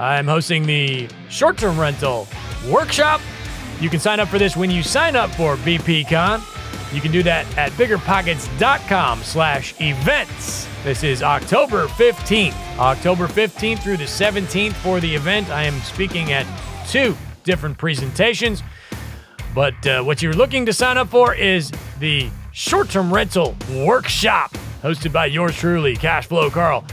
I'm hosting the short term rental workshop. You can sign up for this when you sign up for BPCon. You can do that at biggerpockets.com slash events. This is October 15th. October 15th through the 17th for the event. I am speaking at two different presentations. But uh, what you're looking to sign up for is the short term rental workshop hosted by yours truly, Cashflow Carl,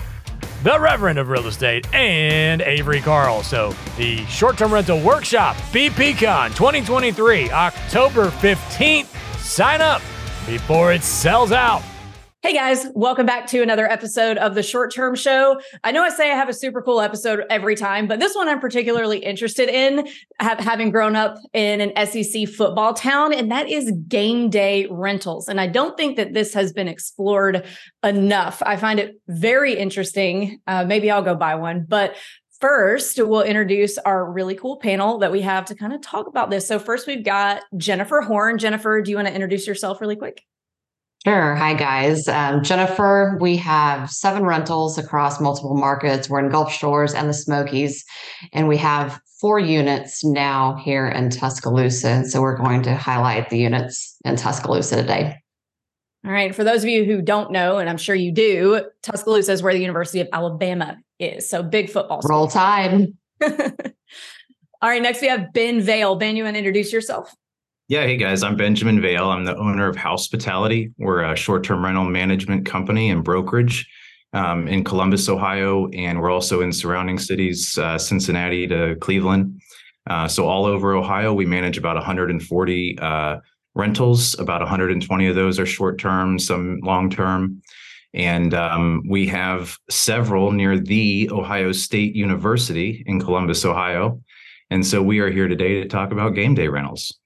the Reverend of Real Estate, and Avery Carl. So, the short term rental workshop, BPCon 2023, October 15th. Sign up before it sells out. Hey guys, welcome back to another episode of the Short Term Show. I know I say I have a super cool episode every time, but this one I'm particularly interested in, having grown up in an SEC football town, and that is game day rentals. And I don't think that this has been explored enough. I find it very interesting. Uh, maybe I'll go buy one, but First, we'll introduce our really cool panel that we have to kind of talk about this. So, first, we've got Jennifer Horn. Jennifer, do you want to introduce yourself really quick? Sure. Hi, guys. Um, Jennifer, we have seven rentals across multiple markets. We're in Gulf Shores and the Smokies, and we have four units now here in Tuscaloosa. And so we're going to highlight the units in Tuscaloosa today. All right. For those of you who don't know, and I'm sure you do, Tuscaloosa is where the University of Alabama is. So big football. School. Roll Tide. All right. Next, we have Ben Vail. Ben, you want to introduce yourself? Yeah, hey guys, I'm Benjamin Vail. I'm the owner of Housepitality. We're a short term rental management company and brokerage um, in Columbus, Ohio. And we're also in surrounding cities, uh, Cincinnati to Cleveland. Uh, so, all over Ohio, we manage about 140 uh, rentals. About 120 of those are short term, some long term. And um, we have several near the Ohio State University in Columbus, Ohio. And so we are here today to talk about game day rentals.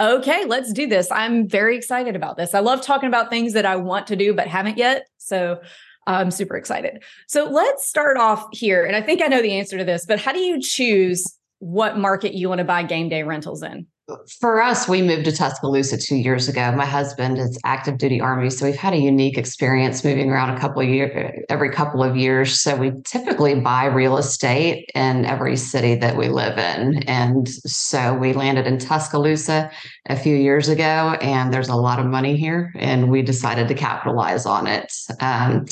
Okay, let's do this. I'm very excited about this. I love talking about things that I want to do but haven't yet. So I'm super excited. So let's start off here. And I think I know the answer to this, but how do you choose what market you want to buy game day rentals in? For us, we moved to Tuscaloosa two years ago. My husband is active duty army, so we've had a unique experience moving around a couple of years, every couple of years. So we typically buy real estate in every city that we live in, and so we landed in Tuscaloosa a few years ago, and there's a lot of money here, and we decided to capitalize on it. Um,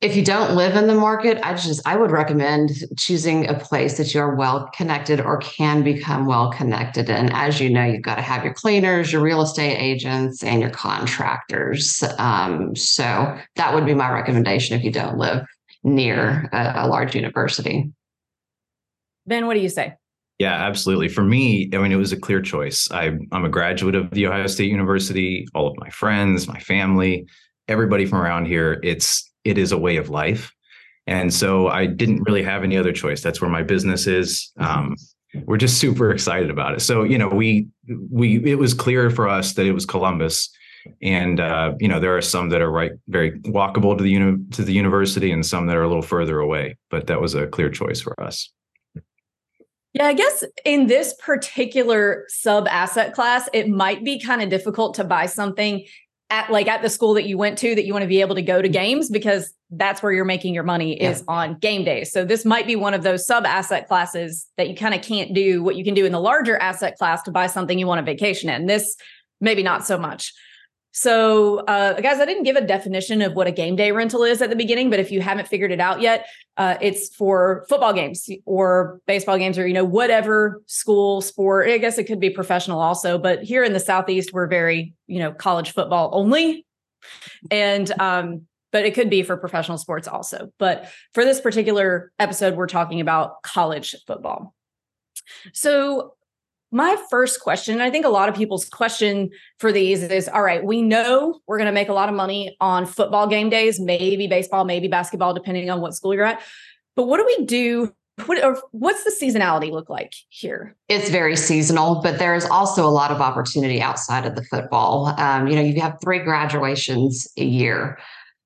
if you don't live in the market, I just I would recommend choosing a place that you're well connected or can become well connected. And as you know, you've got to have your cleaners, your real estate agents, and your contractors. Um, so that would be my recommendation if you don't live near a, a large university. Ben, what do you say? Yeah, absolutely. For me, I mean, it was a clear choice. I, I'm a graduate of the Ohio State University. All of my friends, my family, everybody from around here. It's it is a way of life. And so I didn't really have any other choice. That's where my business is. Um, we're just super excited about it. So, you know, we, we, it was clear for us that it was Columbus. And, uh, you know, there are some that are right, very walkable to the, uni- to the university and some that are a little further away, but that was a clear choice for us. Yeah, I guess in this particular sub asset class, it might be kind of difficult to buy something at like at the school that you went to that you want to be able to go to mm-hmm. games because that's where you're making your money is yeah. on game days. So this might be one of those sub asset classes that you kind of can't do what you can do in the larger asset class to buy something you want a vacation in. This maybe not so much. So, uh, guys, I didn't give a definition of what a game day rental is at the beginning, but if you haven't figured it out yet, uh, it's for football games or baseball games or you know whatever school sport. I guess it could be professional also, but here in the southeast, we're very you know college football only, and um, but it could be for professional sports also. But for this particular episode, we're talking about college football. So my first question, I think a lot of people's question for these is all right, we know we're going to make a lot of money on football game days, maybe baseball, maybe basketball, depending on what school you're at. But what do we do what or what's the seasonality look like here? It's very seasonal, but there is also a lot of opportunity outside of the football. Um, you know, you have three graduations a year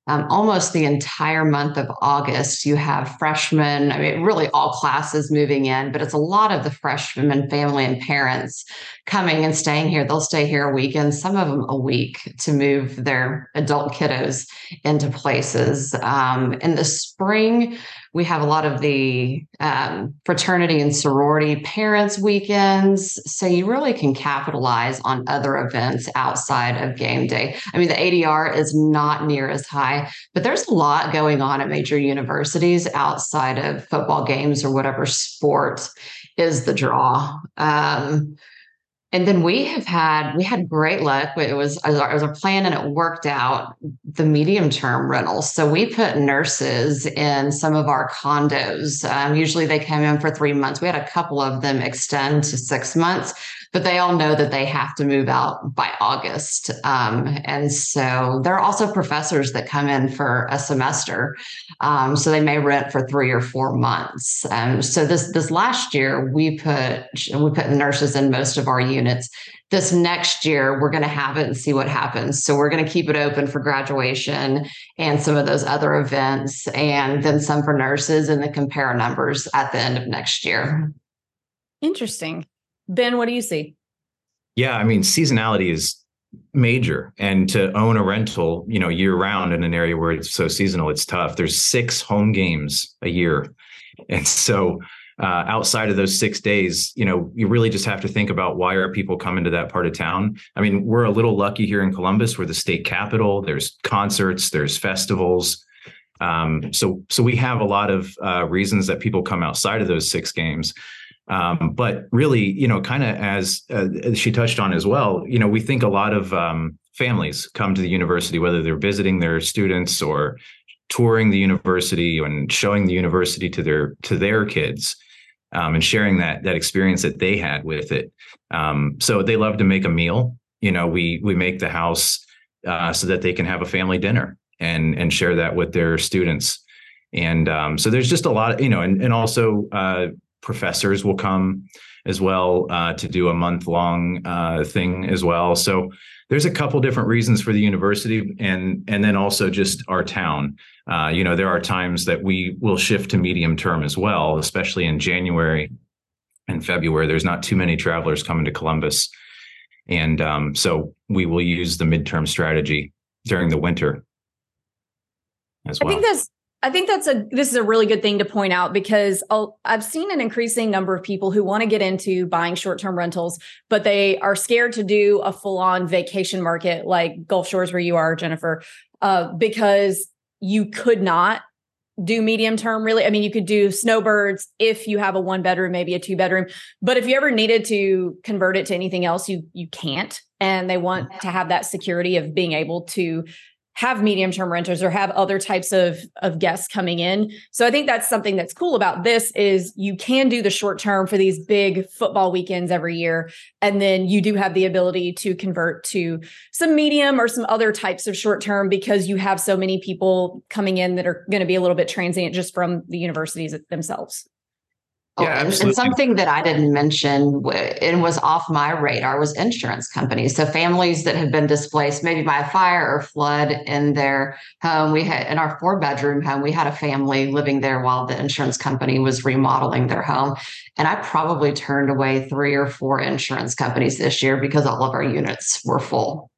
um, almost the entire month of August, you have freshmen, I mean, really all classes moving in, but it's a lot of the freshmen and family and parents coming and staying here. They'll stay here a weekend, some of them a week to move their adult kiddos into places. Um, in the spring, we have a lot of the um, fraternity and sorority parents weekends so you really can capitalize on other events outside of game day. I mean the adr is not near as high but there's a lot going on at major universities outside of football games or whatever sport is the draw. Um, and then we have had we had great luck. It was it was a plan and it worked out. The medium term rentals. So we put nurses in some of our condos. Um, usually they come in for three months. We had a couple of them extend to six months but they all know that they have to move out by August. Um, and so there are also professors that come in for a semester. Um, so they may rent for three or four months. Um, so this this last year we put we put nurses in most of our units. This next year we're going to have it and see what happens. So we're going to keep it open for graduation and some of those other events, and then some for nurses, and then compare numbers at the end of next year. Interesting. Ben, what do you see? Yeah, I mean, seasonality is major and to own a rental you know year round in an area where it's so seasonal it's tough. There's six home games a year and so uh, outside of those six days you know you really just have to think about why are people coming to that part of town? I mean we're a little lucky here in columbus. We're the state capital. There's concerts there's festivals. Um, so so we have a lot of uh, reasons that people come outside of those six games um, but really, you know, kind of as, uh, as she touched on as well, you know, we think a lot of um, families come to the university, whether they're visiting their students or touring the university and showing the university to their to their kids um, and sharing that that experience that they had with it. Um, so they love to make a meal. You know, we we make the house uh, so that they can have a family dinner and and share that with their students. And um, so there's just a lot, of, you know, and and also uh, professors will come as well uh, to do a month long uh, thing as well. So there's a couple different reasons for the university, and and then also just our town. Uh, you know, there are times that we will shift to medium term as well, especially in January and February. There's not too many travelers coming to Columbus, and um, so we will use the midterm strategy during the winter as well. I think that's I think that's a this is a really good thing to point out because I'll, I've seen an increasing number of people who want to get into buying short-term rentals, but they are scared to do a full-on vacation market like Gulf Shores where you are, Jennifer, uh, because you could not do medium term really. I mean you could do snowbirds if you have a one bedroom maybe a two bedroom but if you ever needed to convert it to anything else you you can't. And they want to have that security of being able to have medium term renters or have other types of of guests coming in. So I think that's something that's cool about this is you can do the short term for these big football weekends every year and then you do have the ability to convert to some medium or some other types of short term because you have so many people coming in that are going to be a little bit transient just from the universities themselves. Yeah, oh, and, and, something that I didn't mention and was off my radar was insurance companies. So families that have been displaced maybe by a fire or flood in their home. We had in our four bedroom home, we had a family living there while the insurance company was remodeling their home. And I probably turned away three or four insurance companies this year because all of our units were full.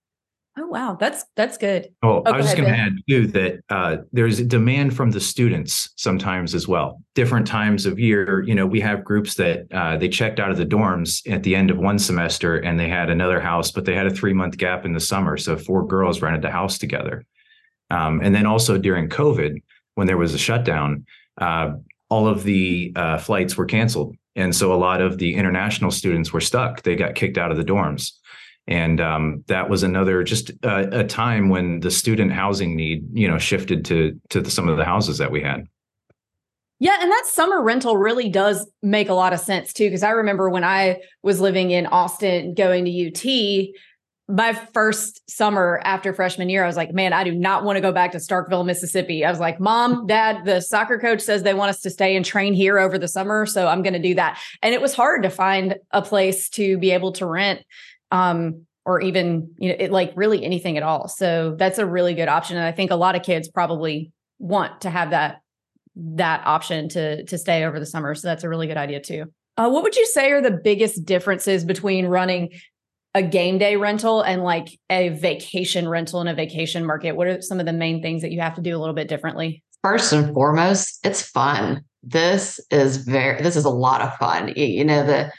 Oh wow, that's that's good. Oh, oh I was just going to add too that uh, there's demand from the students sometimes as well. Different times of year, you know, we have groups that uh, they checked out of the dorms at the end of one semester and they had another house, but they had a three month gap in the summer, so four girls rented the house together. Um, and then also during COVID, when there was a shutdown, uh, all of the uh, flights were canceled, and so a lot of the international students were stuck. They got kicked out of the dorms and um, that was another just a, a, time when the student housing need you know shifted to to the, some of the houses that we had yeah and that summer rental really does make a lot of sense too because i remember when i was living in austin going to ut my first summer after freshman year, I was like, man, I do not want to go back to Starkville, Mississippi. I was like, mom, dad, the soccer coach says they want us to stay and train here over the summer. So I'm going to do that. And it was hard to find a place to be able to rent. Um, or even you know it, like really anything at all so that's a really good option and i think a lot of kids probably want to have that that option to to stay over the summer so that's a really good idea too uh, what would you say are the biggest differences between running a game day rental and like a vacation rental in a vacation market? What are some of the main things that you have to do a little bit differently? First and foremost, it's fun. This is very, this is a lot of fun. You know, the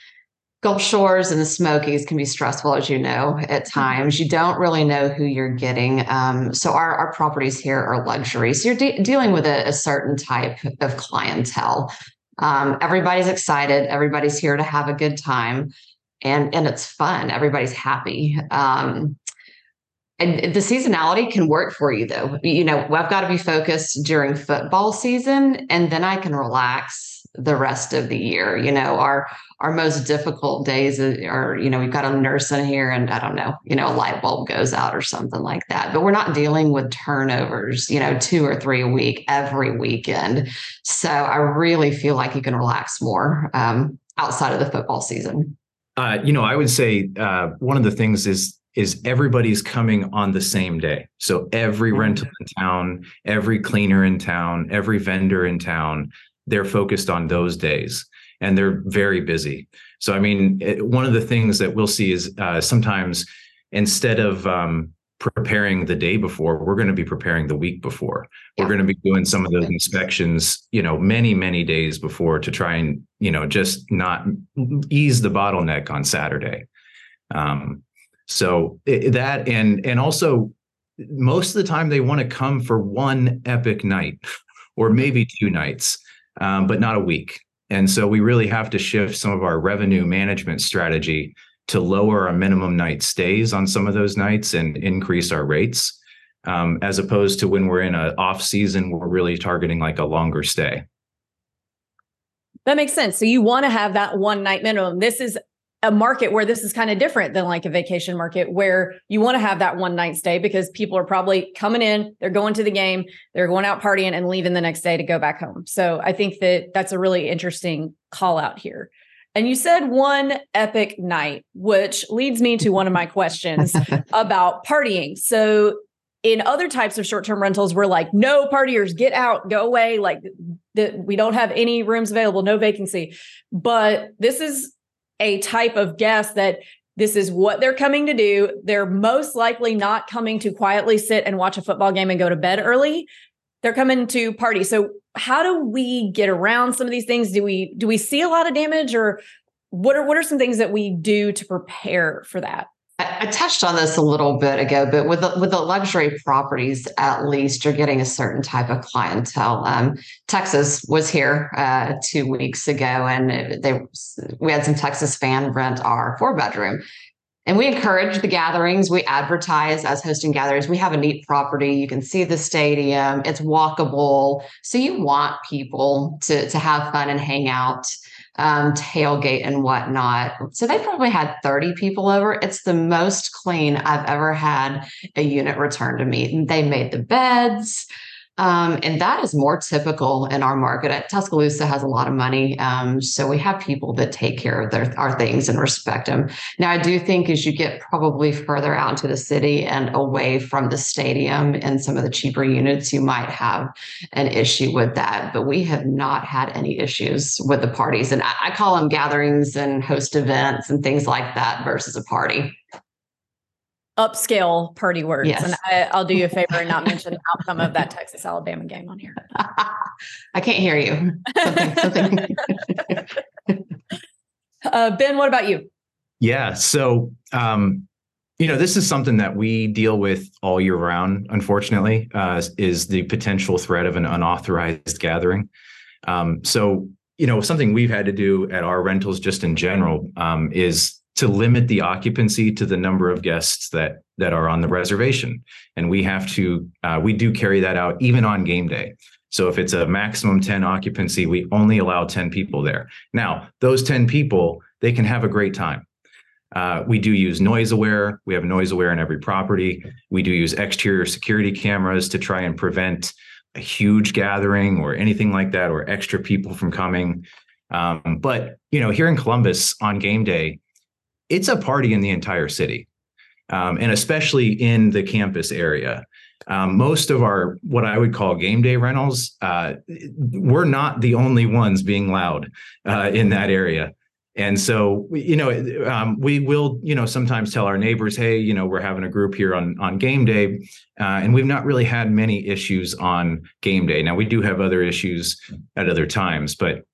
Gulf Shores and the Smokies can be stressful, as you know, at mm-hmm. times. You don't really know who you're getting. Um, so, our, our properties here are luxury. So, you're de- dealing with a, a certain type of clientele. Um, everybody's excited, everybody's here to have a good time and and it's fun. Everybody's happy. Um, and the seasonality can work for you though. You know, I've got to be focused during football season, and then I can relax the rest of the year. You know, our our most difficult days are, you know, we've got a nurse in here, and I don't know, you know, a light bulb goes out or something like that. But we're not dealing with turnovers, you know, two or three a week every weekend. So I really feel like you can relax more um, outside of the football season. Uh, you know, I would say uh, one of the things is is everybody's coming on the same day. So every mm-hmm. rental in town, every cleaner in town, every vendor in town, they're focused on those days, and they're very busy. So I mean, it, one of the things that we'll see is uh, sometimes instead of um, preparing the day before we're going to be preparing the week before. We're going to be doing some of those inspections you know many many days before to try and you know just not ease the bottleneck on saturday. Um, so it, that and and also most of the time they want to come for one epic night or maybe two nights um, but not a week and so we really have to shift some of our revenue management strategy to lower our minimum night stays on some of those nights and increase our rates, um, as opposed to when we're in an off season, we're really targeting like a longer stay. That makes sense. So you want to have that one night minimum. This is a market where this is kind of different than like a vacation market where you want to have that one night stay because people are probably coming in, they're going to the game, they're going out partying and leaving the next day to go back home. So I think that that's a really interesting call out here. And you said one epic night, which leads me to one of my questions about partying. So, in other types of short term rentals, we're like, no partiers, get out, go away. Like, the, we don't have any rooms available, no vacancy. But this is a type of guest that this is what they're coming to do. They're most likely not coming to quietly sit and watch a football game and go to bed early. They're coming to party. So how do we get around some of these things? Do we do we see a lot of damage, or what are what are some things that we do to prepare for that? I, touched on this a little bit ago, but with the, with the luxury properties, at least you're getting a certain type of clientele. Um, Texas was here uh, two weeks ago, and they we had some Texas fan rent our four bedroom, and we encourage the gatherings. We advertise as hosting gatherings. We have a neat property. You can see the stadium. It's walkable. So you want people to, to have fun and hang out, um, tailgate and whatnot. So they probably had 30 people over. It's the most clean I've ever had a unit return to me. They made the beds. Um, and that is more typical in our market. At Tuscaloosa has a lot of money. Um, so we have people that take care of their, our things and respect them. Now, I do think as you get probably further out into the city and away from the stadium and some of the cheaper units, you might have an issue with that. But we have not had any issues with the parties. And I, I call them gatherings and host events and things like that versus a party upscale party words. Yes. And I, will do you a favor and not mention the outcome of that Texas Alabama game on here. I can't hear you. Something, something. uh, ben, what about you? Yeah. So, um, you know, this is something that we deal with all year round, unfortunately, uh, is the potential threat of an unauthorized gathering. Um, so, you know, something we've had to do at our rentals just in general um, is to limit the occupancy to the number of guests that that are on the reservation and we have to uh, we do carry that out even on game day so if it's a maximum 10 occupancy we only allow 10 people there now those 10 people they can have a great time Uh, we do use NoiseAware. We have NoiseAware in every property. We do use exterior security cameras to try and prevent a huge gathering or anything like that, or extra people from coming. Um, but you know, here in Columbus on game day, it's a party in the entire city, um, and especially in the campus area. Um, most of our what I would call game day rentals, uh, we're not the only ones being loud uh, in that area. And so, you know, um, we will, you know, sometimes tell our neighbors, "Hey, you know, we're having a group here on on game day," uh, and we've not really had many issues on game day. Now, we do have other issues at other times, but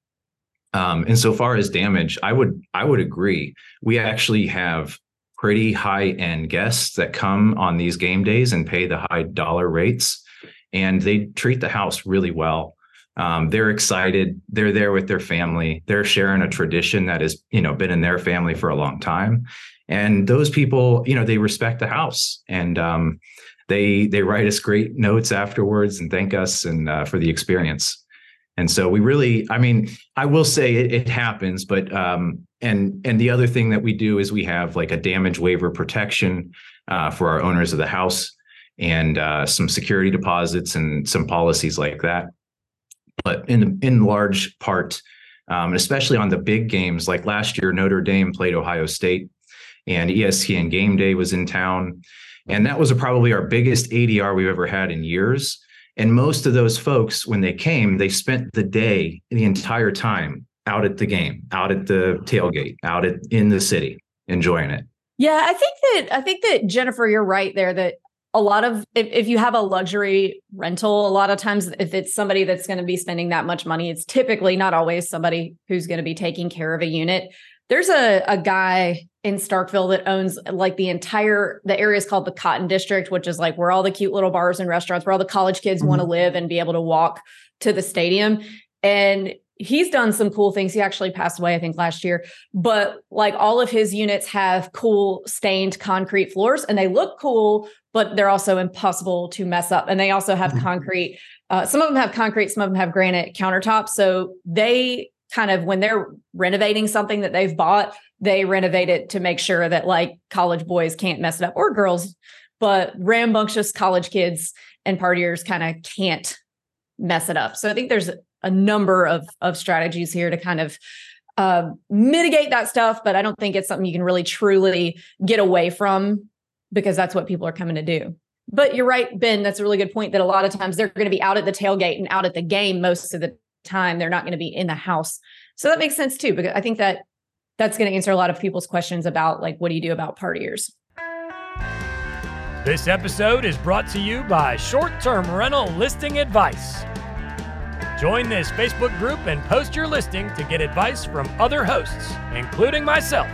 um, far as damage, I would I would agree. We actually have pretty high end guests that come on these game days and pay the high dollar rates, and they treat the house really well. Um, they're excited. They're there with their family. They're sharing a tradition that has, you know, been in their family for a long time. And those people, you know, they respect the house and um, they they write us great notes afterwards and thank us and uh, for the experience. And so we really, I mean, I will say it, it happens, but um, and and the other thing that we do is we have like a damage waiver protection uh, for our owners of the house and uh, some security deposits and some policies like that but in in large part, um, especially on the big games, like last year, Notre Dame played Ohio State, and ESPN Game Day was in town, and that was probably our biggest ADR we've ever had in years. And most of those folks, when they came, they spent the day, the entire time out at the game, out at the tailgate, out at in the city, enjoying it. Yeah, I think that I think that Jennifer, you're right there. That a lot of if, if you have a luxury rental a lot of times if it's somebody that's going to be spending that much money it's typically not always somebody who's going to be taking care of a unit there's a, a guy in starkville that owns like the entire the area is called the cotton district which is like where all the cute little bars and restaurants where all the college kids mm-hmm. want to live and be able to walk to the stadium and he's done some cool things. He actually passed away, I think, last year. But like all of his units have cool stained concrete floors and they look cool, but they're also impossible to mess up. And they also have mm-hmm. concrete. Uh, some of them have concrete, some of them have granite countertops. So they kind of, when they're renovating something that they've bought, they renovate it to make sure that like college boys can't mess it up or girls, but rambunctious college kids and partiers kind of can't mess it up. So I think there's a number of of strategies here to kind of uh, mitigate that stuff, but I don't think it's something you can really truly get away from because that's what people are coming to do. But you're right, Ben. That's a really good point. That a lot of times they're going to be out at the tailgate and out at the game most of the time. They're not going to be in the house, so that makes sense too. Because I think that that's going to answer a lot of people's questions about like what do you do about partiers. This episode is brought to you by Short Term Rental Listing Advice. Join this Facebook group and post your listing to get advice from other hosts, including myself,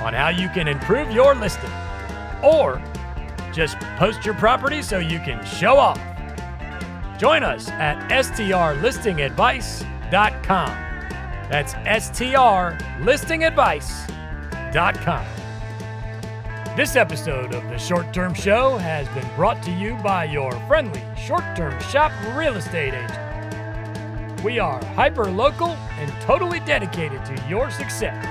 on how you can improve your listing. Or just post your property so you can show off. Join us at strlistingadvice.com. That's strlistingadvice.com. This episode of the Short Term Show has been brought to you by your friendly short term shop real estate agent. We are hyper local and totally dedicated to your success.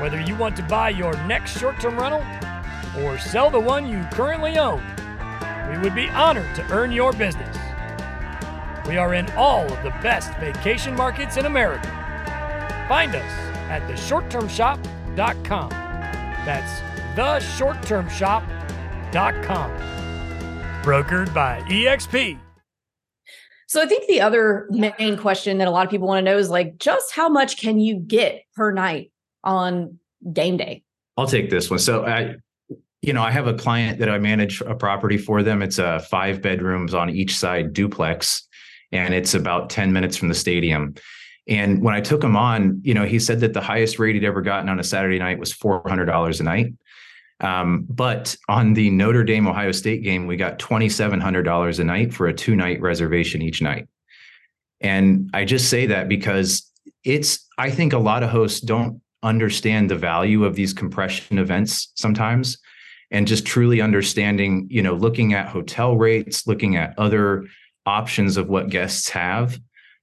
Whether you want to buy your next short term rental or sell the one you currently own, we would be honored to earn your business. We are in all of the best vacation markets in America. Find us at theshorttermshop.com. That's theshorttermshop.com. Brokered by EXP. So I think the other main question that a lot of people want to know is like, just how much can you get per night on game day? I'll take this one. So I, you know, I have a client that I manage a property for them. It's a uh, five bedrooms on each side duplex, and it's about 10 minutes from the stadium. And when I took him on, you know, he said that the highest rate he'd ever gotten on a Saturday night was $400 a night. Um, but on the Notre Dame Ohio State game, we got $2,700 a night for a two night reservation each night. And I just say that because it's, I think a lot of hosts don't understand the value of these compression events sometimes and just truly understanding, you know, looking at hotel rates, looking at other options of what guests have.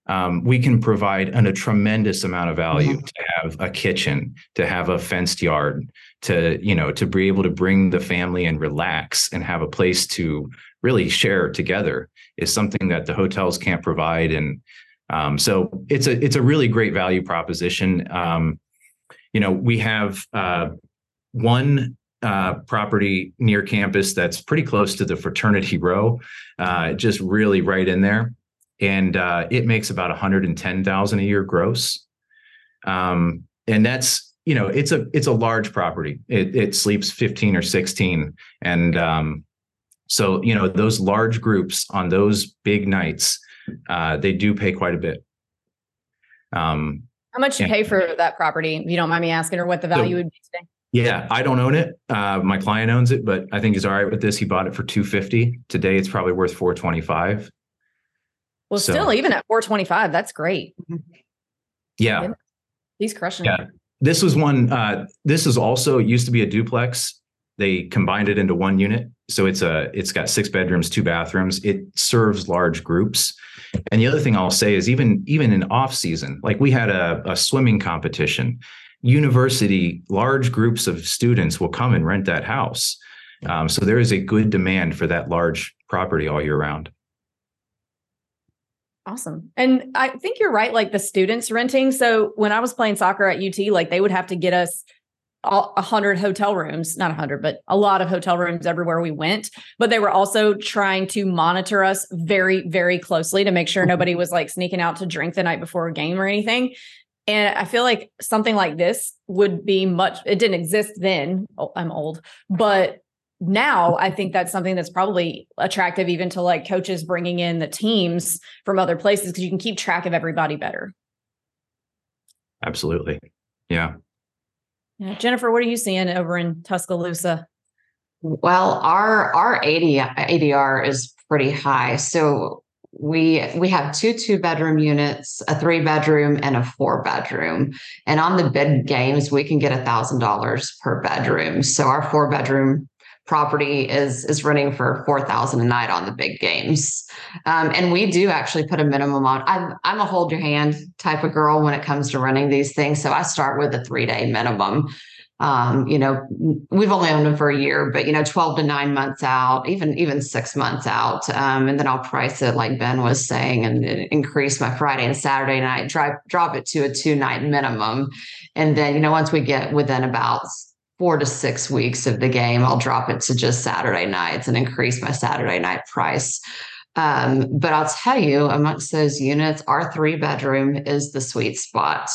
um, we can provide an, a tremendous amount of value Mhm. to have a kitchen, to have a fenced yard, to you know, to be able to bring the family and relax and have a place to really share together is something that the hotels can't provide. And um, so it's a it's a really great value proposition. Um, you know, we have uh, one uh, property near campus that's pretty close to the fraternity row, uh, just really right in there, and uh, it makes about 110,000 a year gross. Um, and that's you know it's a it's a large property. It it sleeps 15 or 16, and um, so you know those large groups on those big nights, uh, they do pay quite a bit. Um, How much you Yeah. pay for that property? If you don't mind me asking, or what the value would be today? Yeah, I don't own it. Uh, my client owns it, but I think he's all right with this. He bought it for 250. Today it's probably worth 425. Well, So- still, even at 425, that's great. Yeah. He's crushing Yeah. it. This was one uh this is also it used to be a duplex. They combined it into one unit. So it's a it's got six bedrooms, two bathrooms. It serves large groups. And the other thing I'll say is even even in off season, like we had a, a swimming competition, university, large groups of students will come and rent that house. Um, so there is a good demand for that large property all year round. Awesome. And I think you're right. Like the students renting. So when I was playing soccer at UT, like they would have to get us a hundred hotel rooms, not a hundred, but a lot of hotel rooms everywhere we went. But they were also trying to monitor us very, very closely to make sure nobody was like sneaking out to drink the night before a game or anything. And I feel like something like this would be much, it didn't exist then. Oh, I'm old, but now I think that's something that's probably attractive even to like coaches bringing in the teams from other places because you can keep track of everybody better. Absolutely. Yeah. Yeah. Jennifer, what are you seeing over in Tuscaloosa? Well, our our AD, ADR is pretty high. So we we have two two bedroom units, a three bedroom, and a four bedroom. And on the bid games, we can get a thousand dollars per bedroom. So our four bedroom property is is running for four thousand a night on the big games. Um, and we do actually put a minimum on. I'm I'm a hold your hand type of girl when it comes to running these things. So I start with a three day minimum um, you know, we've only owned them for a year, but you know, 12 to nine months out, even even six months out. Um, and then I'll price it like Ben was saying and increase my Friday and Saturday night, drive drop it to a two night minimum. And then, you know, once we get within about four to six weeks of the game, I'll drop it to just Saturday nights and increase my Saturday night price. Um, but I'll tell you, amongst those units, our three bedroom is the sweet spot.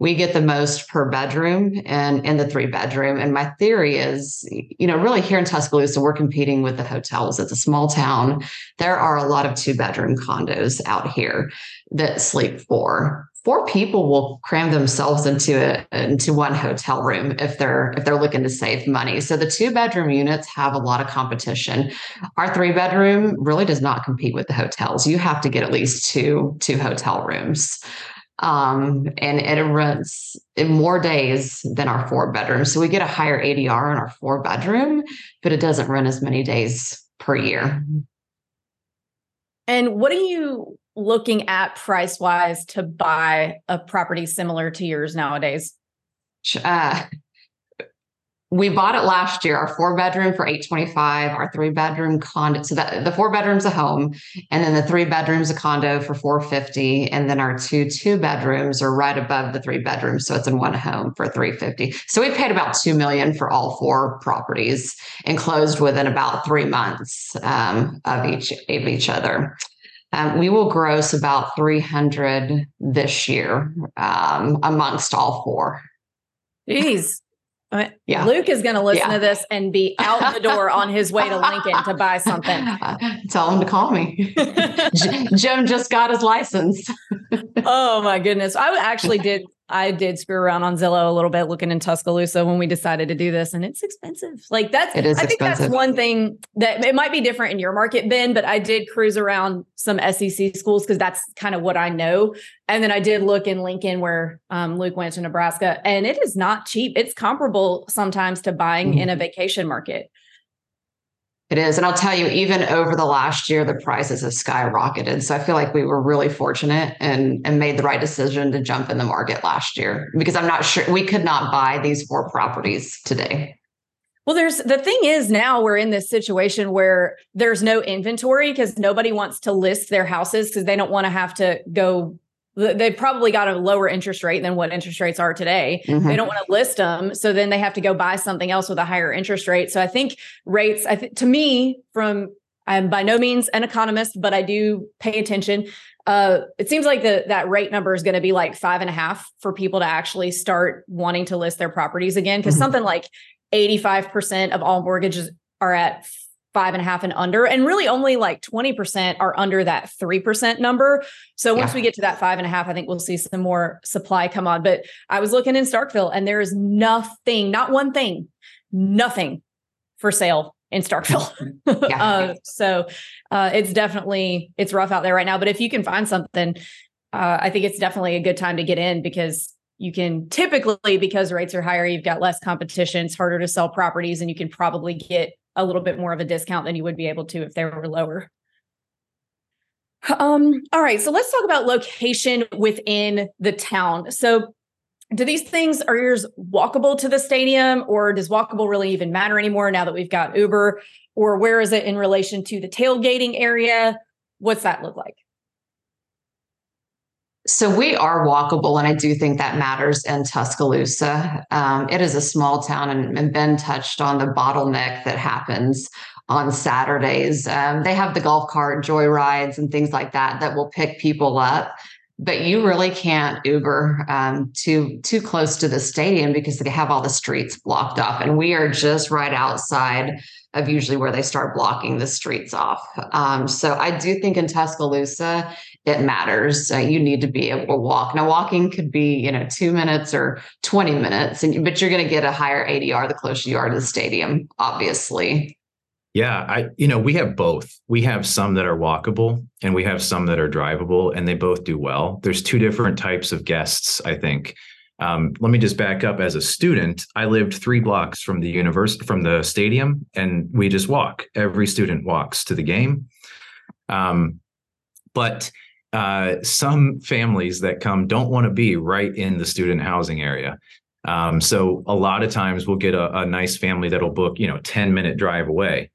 We get the most per bedroom and in the three bedroom. And my theory is, you know, really here in Tuscaloosa, we're competing with the hotels. It's a small town. There are a lot of two bedroom condos out here that sleep four four people will cram themselves into a, into one hotel room if they're if they're looking to save money. So the two bedroom units have a lot of competition. Our three bedroom really does not compete with the hotels. You have to get at least two two hotel rooms. Um, and it runs in more days than our four bedroom. So we get a higher ADR in our four bedroom, but it doesn't run as many days per year. And what do you looking at price wise to buy a property similar to yours nowadays? Uh, we bought it last year, our four bedroom for 825, our three bedroom condo. So that the four bedrooms a home, and then the three bedrooms a condo for 450. And then our two two bedrooms are right above the three bedrooms. So it's in one home for 350. So we paid about two million for all four properties and closed within about three months um, of each of each other. Um, we will gross about 300 this year um, amongst all four. Jeez. I mean, Yeah. Luke is going to listen Yeah. to this and be out the door on his way to Lincoln to buy something. Tell him to call me. Jim just got his license. oh my goodness. I actually did I did screw around on Zillow a little bit looking in Tuscaloosa when we decided to do this and it's expensive. Like that's It is I think expensive. that's one thing that it might be different in your market, Ben, but I did cruise around some SEC schools because that's kind of what I know. And then I did look in Lincoln where um, Luke went to Nebraska and it is not cheap. It's comparable sometimes to buying in a vacation market. It is. And I'll tell you, even over the last year, the prices have skyrocketed. So I feel like we were really fortunate and, and made the right decision to jump in the market last year because I'm not sure we could not buy these four properties today. Well, there's the thing is now we're in this situation where there's no inventory because nobody wants to list their houses because they don't want to have to go they probably got a lower interest rate than what interest rates are today. Mm-hmm. They don't want to list them, so then they have to go buy something else with a higher interest rate. So I think rates, I think to me, from I'm by no means an economist, but I do pay attention. Uh, it seems like the that rate number is going to be like five and a half for people to actually start wanting to list their properties again, because mm-hmm. something like 85% of all mortgages are at five and a half and under. And really only like 20% are under that 3% number. So once yeah. we get to that five and a half, I think we'll see some more supply come on. But I was looking in Starkville and there is nothing, not one thing, nothing for sale in Starkville. Yeah. uh, so uh, it's definitely, it's rough out there right now. But if you can find something, uh, I think it's definitely a good time to get in because you can typically because rates are higher you've got less competition it's harder to sell properties and you can probably get a little bit more of a discount than you would be able to if they were lower. Um, all right, so let's talk about location within the town. So do these things are yours walkable to the stadium or does walkable really even matter anymore now that we've got Uber? Or where is it in relation to the tailgating area? What's that look like? So we are walkable, and I do think that matters in Tuscaloosa. Um, it is a small town, and, and, Ben touched on the bottleneck that happens on Saturdays. Um, they have the golf cart joy rides and things like that that will pick people up, but you really can't Uber um, too too close to the stadium because they have all the streets blocked off, and we are just right outside of usually where they start blocking the streets off. Um, so I do think in Tuscaloosa, it matters. Uh, you need to be able to walk. Now, walking could be, you know, two minutes or 20 minutes, and but you're going to get a higher ADR the closer you are to the stadium, obviously. Yeah, I you know, we have both. We have some that are walkable and we have some that are drivable and they both do well. There's two different types of guests, I think. Um, let me just back up. As a student, I lived three blocks from the university, from the stadium, and we just walk. Every student walks to the game. Um, but uh, some families that come don't want to be right in the student housing area. Um, so a lot of times we'll get a, a, nice family that'll book, you know, 10 minute drive away.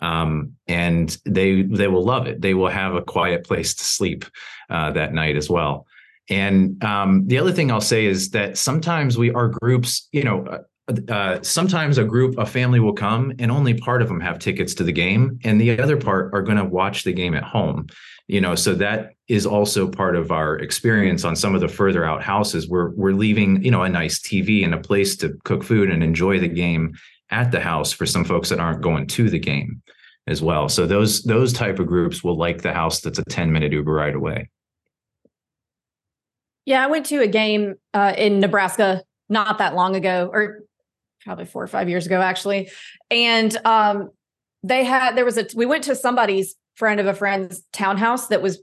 Um, and they they will love it. They will have a quiet place to sleep uh, that night as well. And um, the other thing I'll say is that sometimes we our groups, you know, uh, sometimes a group, a family will come, and only part of them have tickets to the game, and the other part are going to watch the game at home. You know, so that is also part of our experience on some of the further out houses. We're we're leaving, you know, a nice TV and a place to cook food and enjoy the game at the house for some folks that aren't going to the game as well. So those those type of groups will like the house that's a 10 minute Uber ride away. Yeah, I went to a game uh, in Nebraska not that long ago, or probably four or five years ago, actually. And um, they had there was a we went to somebody's friend of a friend's townhouse that was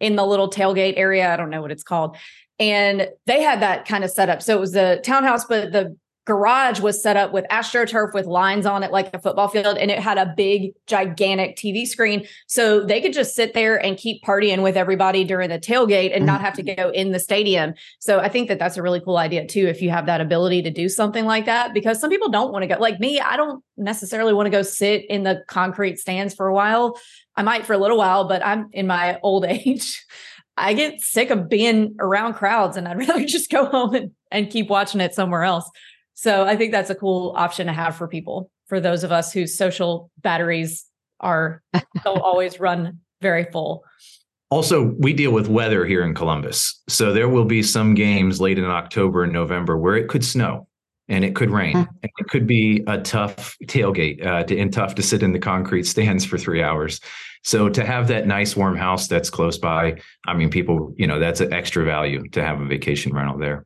in the little tailgate area. I don't know what it's called. And they had that kind of set up. So it was a townhouse, but the garage was set up with astroturf with lines on it like a football field and it had a big gigantic TV screen so they could just sit there and keep partying with everybody during the tailgate and mm-hmm. not have to go in the stadium so I think that that's a really cool idea too if you have that ability to do something like that because some people don't want to go like me I don't necessarily want to go sit in the concrete stands for a while I might for a little while but I'm in my old age I get sick of being around crowds and I'd rather just go home and, and keep watching it somewhere else. So I think that's a cool option to have for people, for those of us whose social batteries are don't always run very full. Also, we deal with weather here in Columbus. So there will be some games late in October and November where it could snow and it could rain. Mm-hmm. And it could be a tough tailgate uh, to, and tough to sit in the concrete stands for three hours. So to have that nice warm house that's close by, I mean, people, you know, that's an extra value to have a vacation rental there.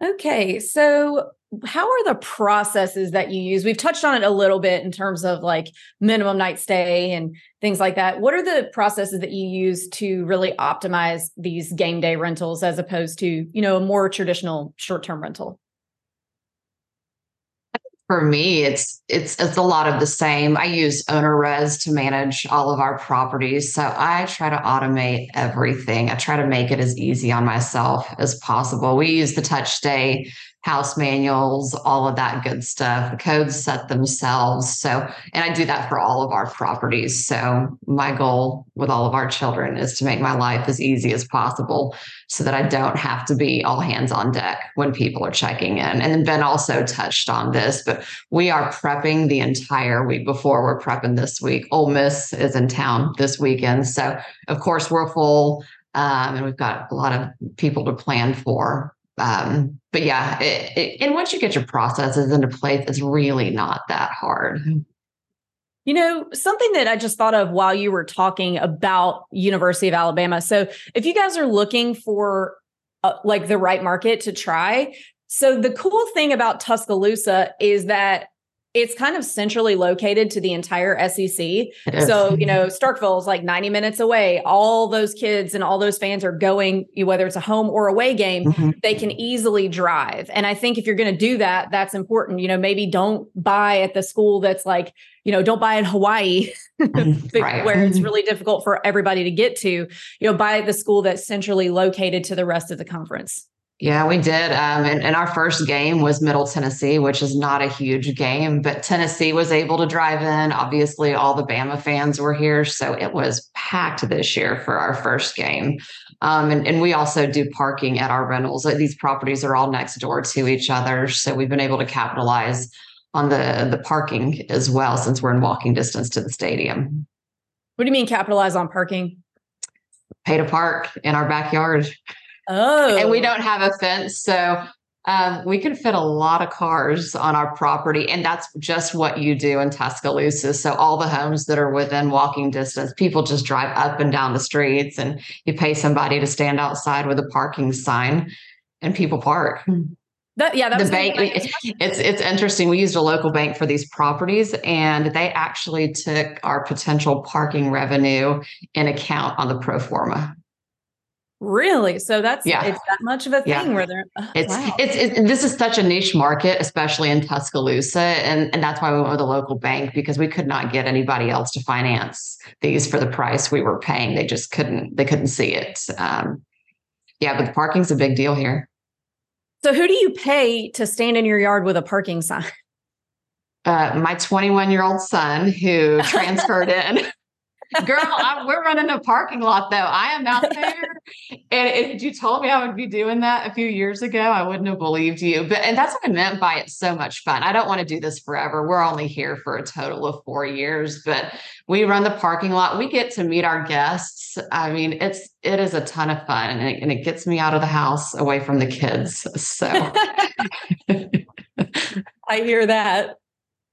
Okay. So how are the processes that you use? We've touched on it a little bit in terms of like minimum night stay and things like that. What are the processes that you use to really optimize these game day rentals as opposed to, you know, a more traditional short-term rental? for me, it's it's it's a lot of the same. I use OwnerRez to manage all of our properties, so I try to automate everything. I try to make it as easy on myself as possible. We use the TouchStay house manuals, all of that good stuff. The codes set themselves. So, and I do that for all of our properties. So, my goal with all of our children is to make my life as easy as possible so that I don't have to be all hands on deck when people are checking in. And then Ben also touched on this, but we are prepping the entire week before we're prepping this week. Ole Miss is in town this weekend. So, of course, we're full. Um, and we've got a lot of people to plan for um, but yeah, it, it, and once you get your processes into place, it's really not that hard. You know, something that I just thought of while you were talking about University of Alabama. So, if you guys are looking for uh, like the right market to try, so the cool thing about Tuscaloosa is that it's kind of centrally located to the entire SEC. So, you know, Starkville is like 90 minutes away. All those kids and all those fans are going, whether it's a home or away game, mm-hmm. they can easily drive. And I think if you're going to do that, that's important. You know, maybe don't buy at the school that's like, you know, don't buy in Hawaii right. where it's really difficult for everybody to get to. You know, buy at the school that's centrally located to the rest of the conference. Yeah, we did. Um, and, and, our first game was Middle Tennessee, which is not a huge game, but Tennessee was able to drive in. Obviously, all the Bama fans were here. So it was packed this year for our first game. Um, and, and we also do parking at our rentals. These properties are all next door to each other. So we've been able to capitalize on the, the parking as well, since we're in walking distance to the stadium. What do you mean capitalize on parking? Pay to park in our backyard. Oh. And we don't have a fence. So um, we can fit a lot of cars on our property. And that's just what you do in Tuscaloosa. So all the homes that are within walking distance, people just drive up and down the streets and you pay somebody to stand outside with a parking sign and people park. That, yeah, that the bank. It's it's interesting. We used a local bank for these properties, and they actually took our potential parking revenue in account on the pro forma. Really? So that's yeah. it's that much of a thing yeah. where they're oh, it's, wow. it's it's this is such a niche market, especially in Tuscaloosa, and and that's why we went with a local bank because we could not get anybody else to finance these for the price we were paying. They just couldn't they couldn't see it. Um, yeah, but the parking's a big deal here. So who do you pay to stand in your yard with a parking sign? Uh, my 21 year old son who transferred in. Girl, I, we're running a parking lot though. I am out there. and if you told me I would be doing that a few years ago, I wouldn't have believed you. But and that's what I meant by it's so much fun. I don't want to do this forever. We're only here for a total of four years, but we run the parking lot. We get to meet our guests. I mean, it's it is a ton of fun and it, and it gets me out of the house away from the kids. So I hear that.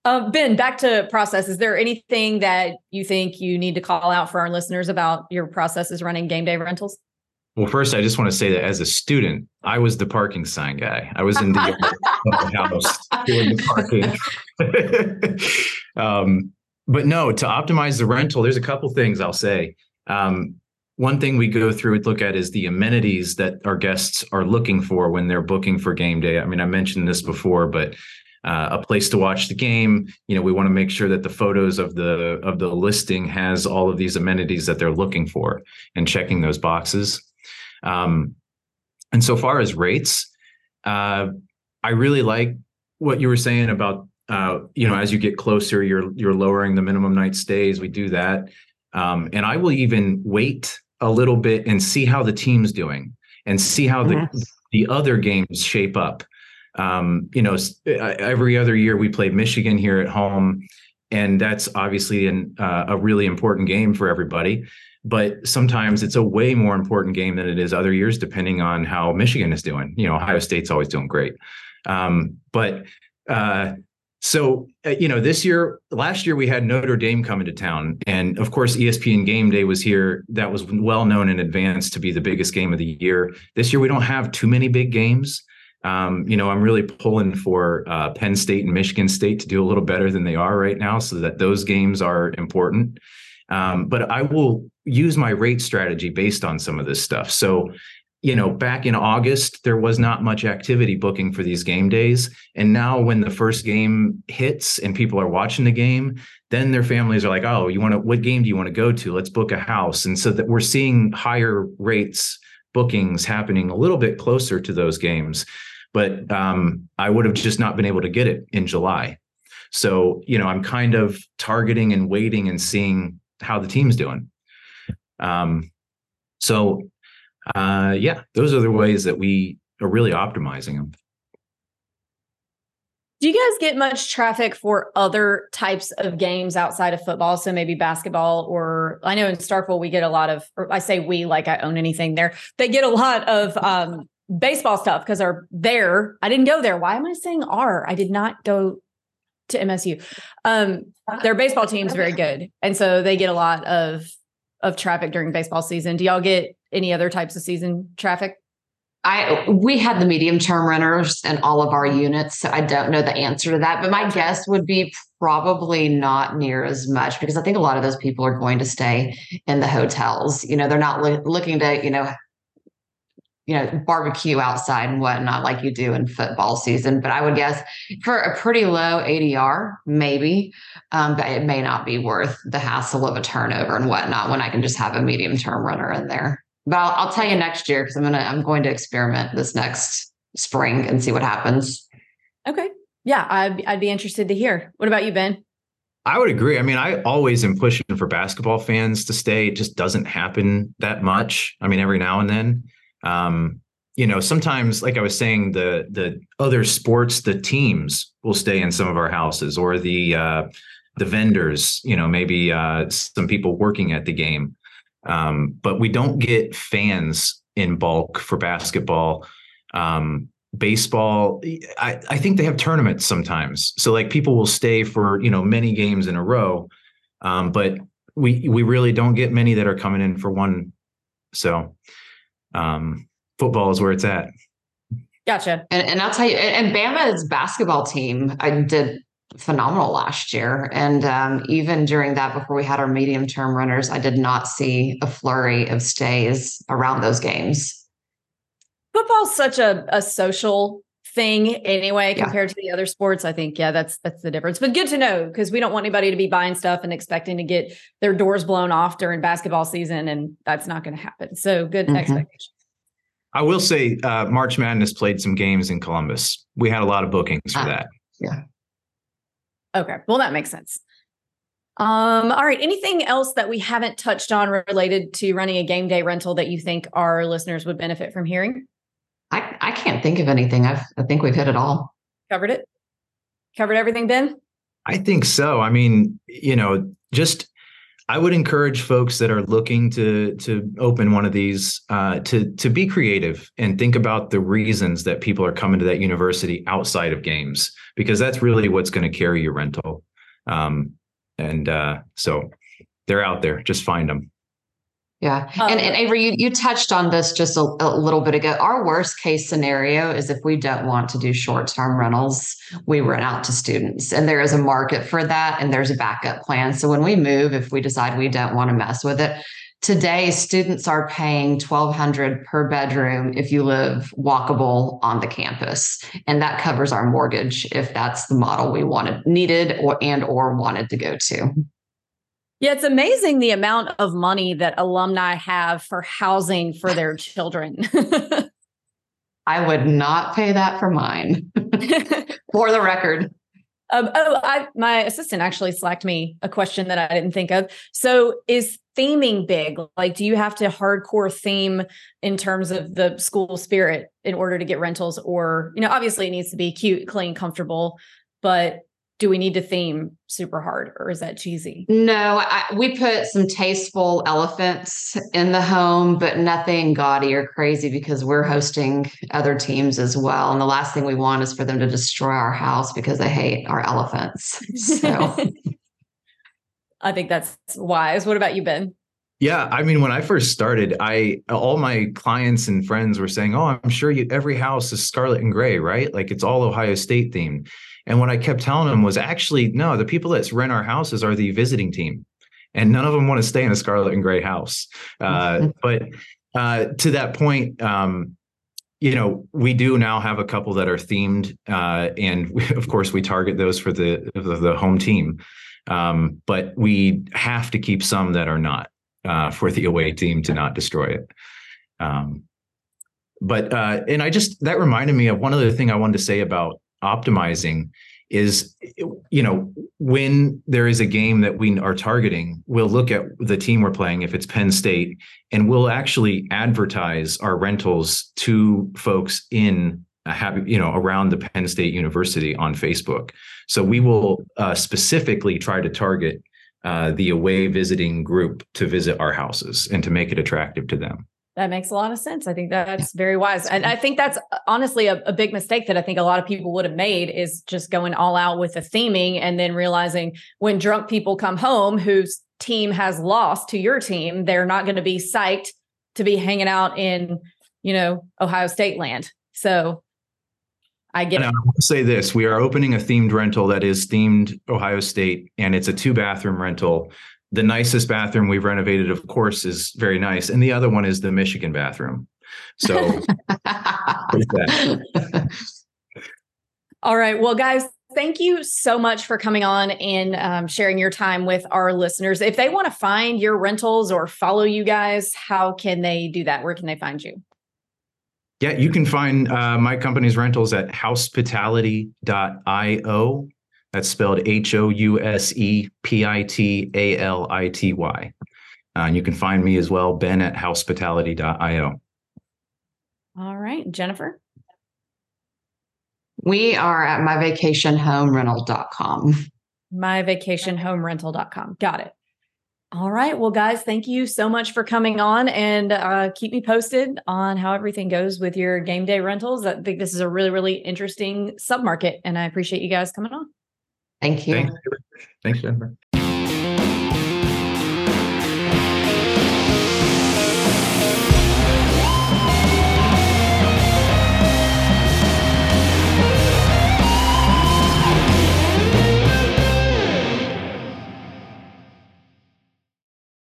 Uh, ben, back to process. Is there anything that you think you need to call out for our listeners about your processes running game day rentals? Well, first, I just want to say that as a student, I was the parking sign guy. I was in the, house doing the parking. um, but no, to optimize the rental, there's a couple things I'll say. Um, one thing we go through and look at is the amenities that our guests are looking for when they're booking for game day. I mean, I mentioned this before, but uh, a place to watch the game. You know, we want to make sure that the photos of the of the listing has all of these amenities that they're looking for and checking those boxes. Um, and so far as rates, uh, I really like what you were saying about uh, you know as you get closer, you're you're lowering the minimum night stays. We do that, um, and I will even wait a little bit and see how the team's doing and see how the mm-hmm. the other games shape up um, you know, every other year we play Michigan here at home, and that's obviously an, uh, a really important game for everybody. But sometimes it's a way more important game than it is other years, depending on how Michigan is doing. You know, Ohio State's always doing great, um, but uh, so uh, you know, this year, last year we had Notre Dame coming to town, and of course ESPN Game Day was here. That was well known in advance to be the biggest game of the year. This year we don't have too many big games. Um, you know, I'm really pulling for uh, Penn State and Michigan State to do a little better than they are right now, so that those games are important. Um, but I will use my rate strategy based on some of this stuff. So you know, back in August, there was not much activity booking for these game days. And now, when the first game hits and people are watching the game, then their families are like, oh, you want to, what game do you want to go to? Let's book a house. And so that we're seeing higher rates bookings happening a little bit closer to those games. But um, I would have just not been able to get it in July. So, you know, I'm kind of targeting and waiting and seeing how the team's doing. Um, so uh, yeah, those are the ways that we are really optimizing them. Do you guys get much traffic for other types of games outside of football? So maybe basketball, or I know in Starkville we get a lot of, I say we like I own anything there. They get a lot of um, baseball stuff because they're there. I didn't go there. Why am I saying R? I did not go to MSU. Um, their baseball team's very good, and so they get a lot of of traffic during baseball season. Do y'all get any other types of season traffic? I we had the medium term runners in all of our units, so I don't know the answer to that. But my guess would be probably not near as much because I think a lot of those people are going to stay in the hotels. You know, they're not lo- looking to you know you know barbecue outside and whatnot like you do in football season. But I would guess for a pretty low ADR, maybe, um, but it may not be worth the hassle of a turnover and whatnot when I can just have a medium term runner in there. But I'll, I'll tell you next year because I'm gonna I'm going to experiment this next spring and see what happens. Okay. Yeah, I'd I'd be interested to hear. What about you, Ben? I would agree. I mean, I always am pushing for basketball fans to stay. It just doesn't happen that much. I mean, every now and then. Um, you know, sometimes, like I was saying, the the other sports, the teams will stay in some of our houses, or the uh, the vendors. You know, maybe uh, some people working at the game. Um, but we don't get fans in bulk for basketball. Um, baseball, I, I think they have tournaments sometimes. So like people will stay for, you know, many games in a row. Um, but we we really don't get many that are coming in for one. So um, football is where it's at. Gotcha. And, and I'll tell you, and Bama's basketball team, I did phenomenal last year. And um, even during that, before we had our medium term runners, I did not see a flurry of stays around those games. Football's such a, a social thing anyway compared yeah. to the other sports i think yeah that's that's the difference but good to know because we don't want anybody to be buying stuff and expecting to get their doors blown off during basketball season and that's not going to happen so good mm-hmm. expectation i will say uh, march madness played some games in columbus we had a lot of bookings for ah, that yeah Okay. Well, that makes sense. Um, all right. Anything else that we haven't touched on related to running a game day rental that you think our listeners would benefit from hearing? I, I can't think of anything. I've, I think we've hit it all. Covered it? Covered everything, Ben? I think so. I mean, you know, just I would encourage folks that are looking to to open one of these uh, to to be creative and think about the reasons that people are coming to that university outside of games because that's really what's going to carry your rental. Um, and uh, so they're out there. Just find them. Yeah. Um, and, and Avery, you, you touched on this just a, a, little bit ago. Our worst case scenario is if we don't want to do short term rentals, we rent out to students. And there is a market for that and there's a backup plan. So when we move, if we decide we don't want to mess with it, today students are paying 1200 per bedroom if you live walkable on the campus. And that covers our mortgage if that's the model we wanted, needed or and or wanted to go to. Yeah, it's amazing the amount of money that alumni have for housing for their children. I would not pay that for mine. for the record. Um, oh, I, my assistant actually slacked me a question that I didn't think of. So, is theming big? Like, do you have to hardcore theme in terms of the school spirit in order to get rentals? Or, you know, obviously it needs to be cute, clean, comfortable, but do we need to theme super hard or is that cheesy? No, I, we put some tasteful elephants in the home, but nothing gaudy or crazy because we're hosting other teams as well. And the last thing we want is for them to destroy our house because they hate our elephants. So I think that's wise. What about you, Ben? Yeah, I mean, when I first started, I all my clients and friends were saying, "Oh, I'm sure you, every house is scarlet and gray, right? Like it's all Ohio State themed." And what I kept telling them was actually, no, the people that rent our houses are the visiting team. And none of them want to stay in a scarlet and gray house. Uh, but uh, to that point, um, you know, we do now have a couple that are themed, uh, and we, of course, we target those for the the, the home team. Um, but we have to keep some that are not uh, for the away team to not destroy it. Um, but uh, and I just that reminded me of one other thing I wanted to say about optimizing is you know when there is a game that we are targeting we'll look at the team we're playing if it's penn state and we'll actually advertise our rentals to folks in have you know around the penn state university on facebook so we will uh, specifically try to target uh, the away visiting group to visit our houses and to make it attractive to them that makes a lot of sense. I think that's very wise. And I think that's honestly a, a, big mistake that I think a lot of people would have made is just going all out with the theming and then realizing when drunk people come home whose team has lost to your team, they're not going to be psyched to be hanging out in, you know, Ohio State land. So I get and I want to say this we are opening a themed rental that is themed Ohio State, and it's a two bathroom rental the nicest bathroom we've renovated, of course, is very nice, and the other one is the Michigan bathroom. So, all right, well, guys, thank you so much for coming on and um, sharing your time with our listeners. If they want to find your rentals or follow you guys, how can they do that? Where can they find you? Yeah, you can find uh, my company's rentals at housepitality.io that's spelled H O U S E P I T A L I T Y. Uh, and you can find me as well, Ben at housepitality.io. All right, Jennifer. We are at myvacationhomerental.com. Myvacationhomerental.com. Got it. All right. Well, guys, thank you so much for coming on and uh, keep me posted on how everything goes with your game day rentals. I think this is a really, really interesting submarket, and I appreciate you guys coming on. Thank you. Thanks, Thanks Jennifer.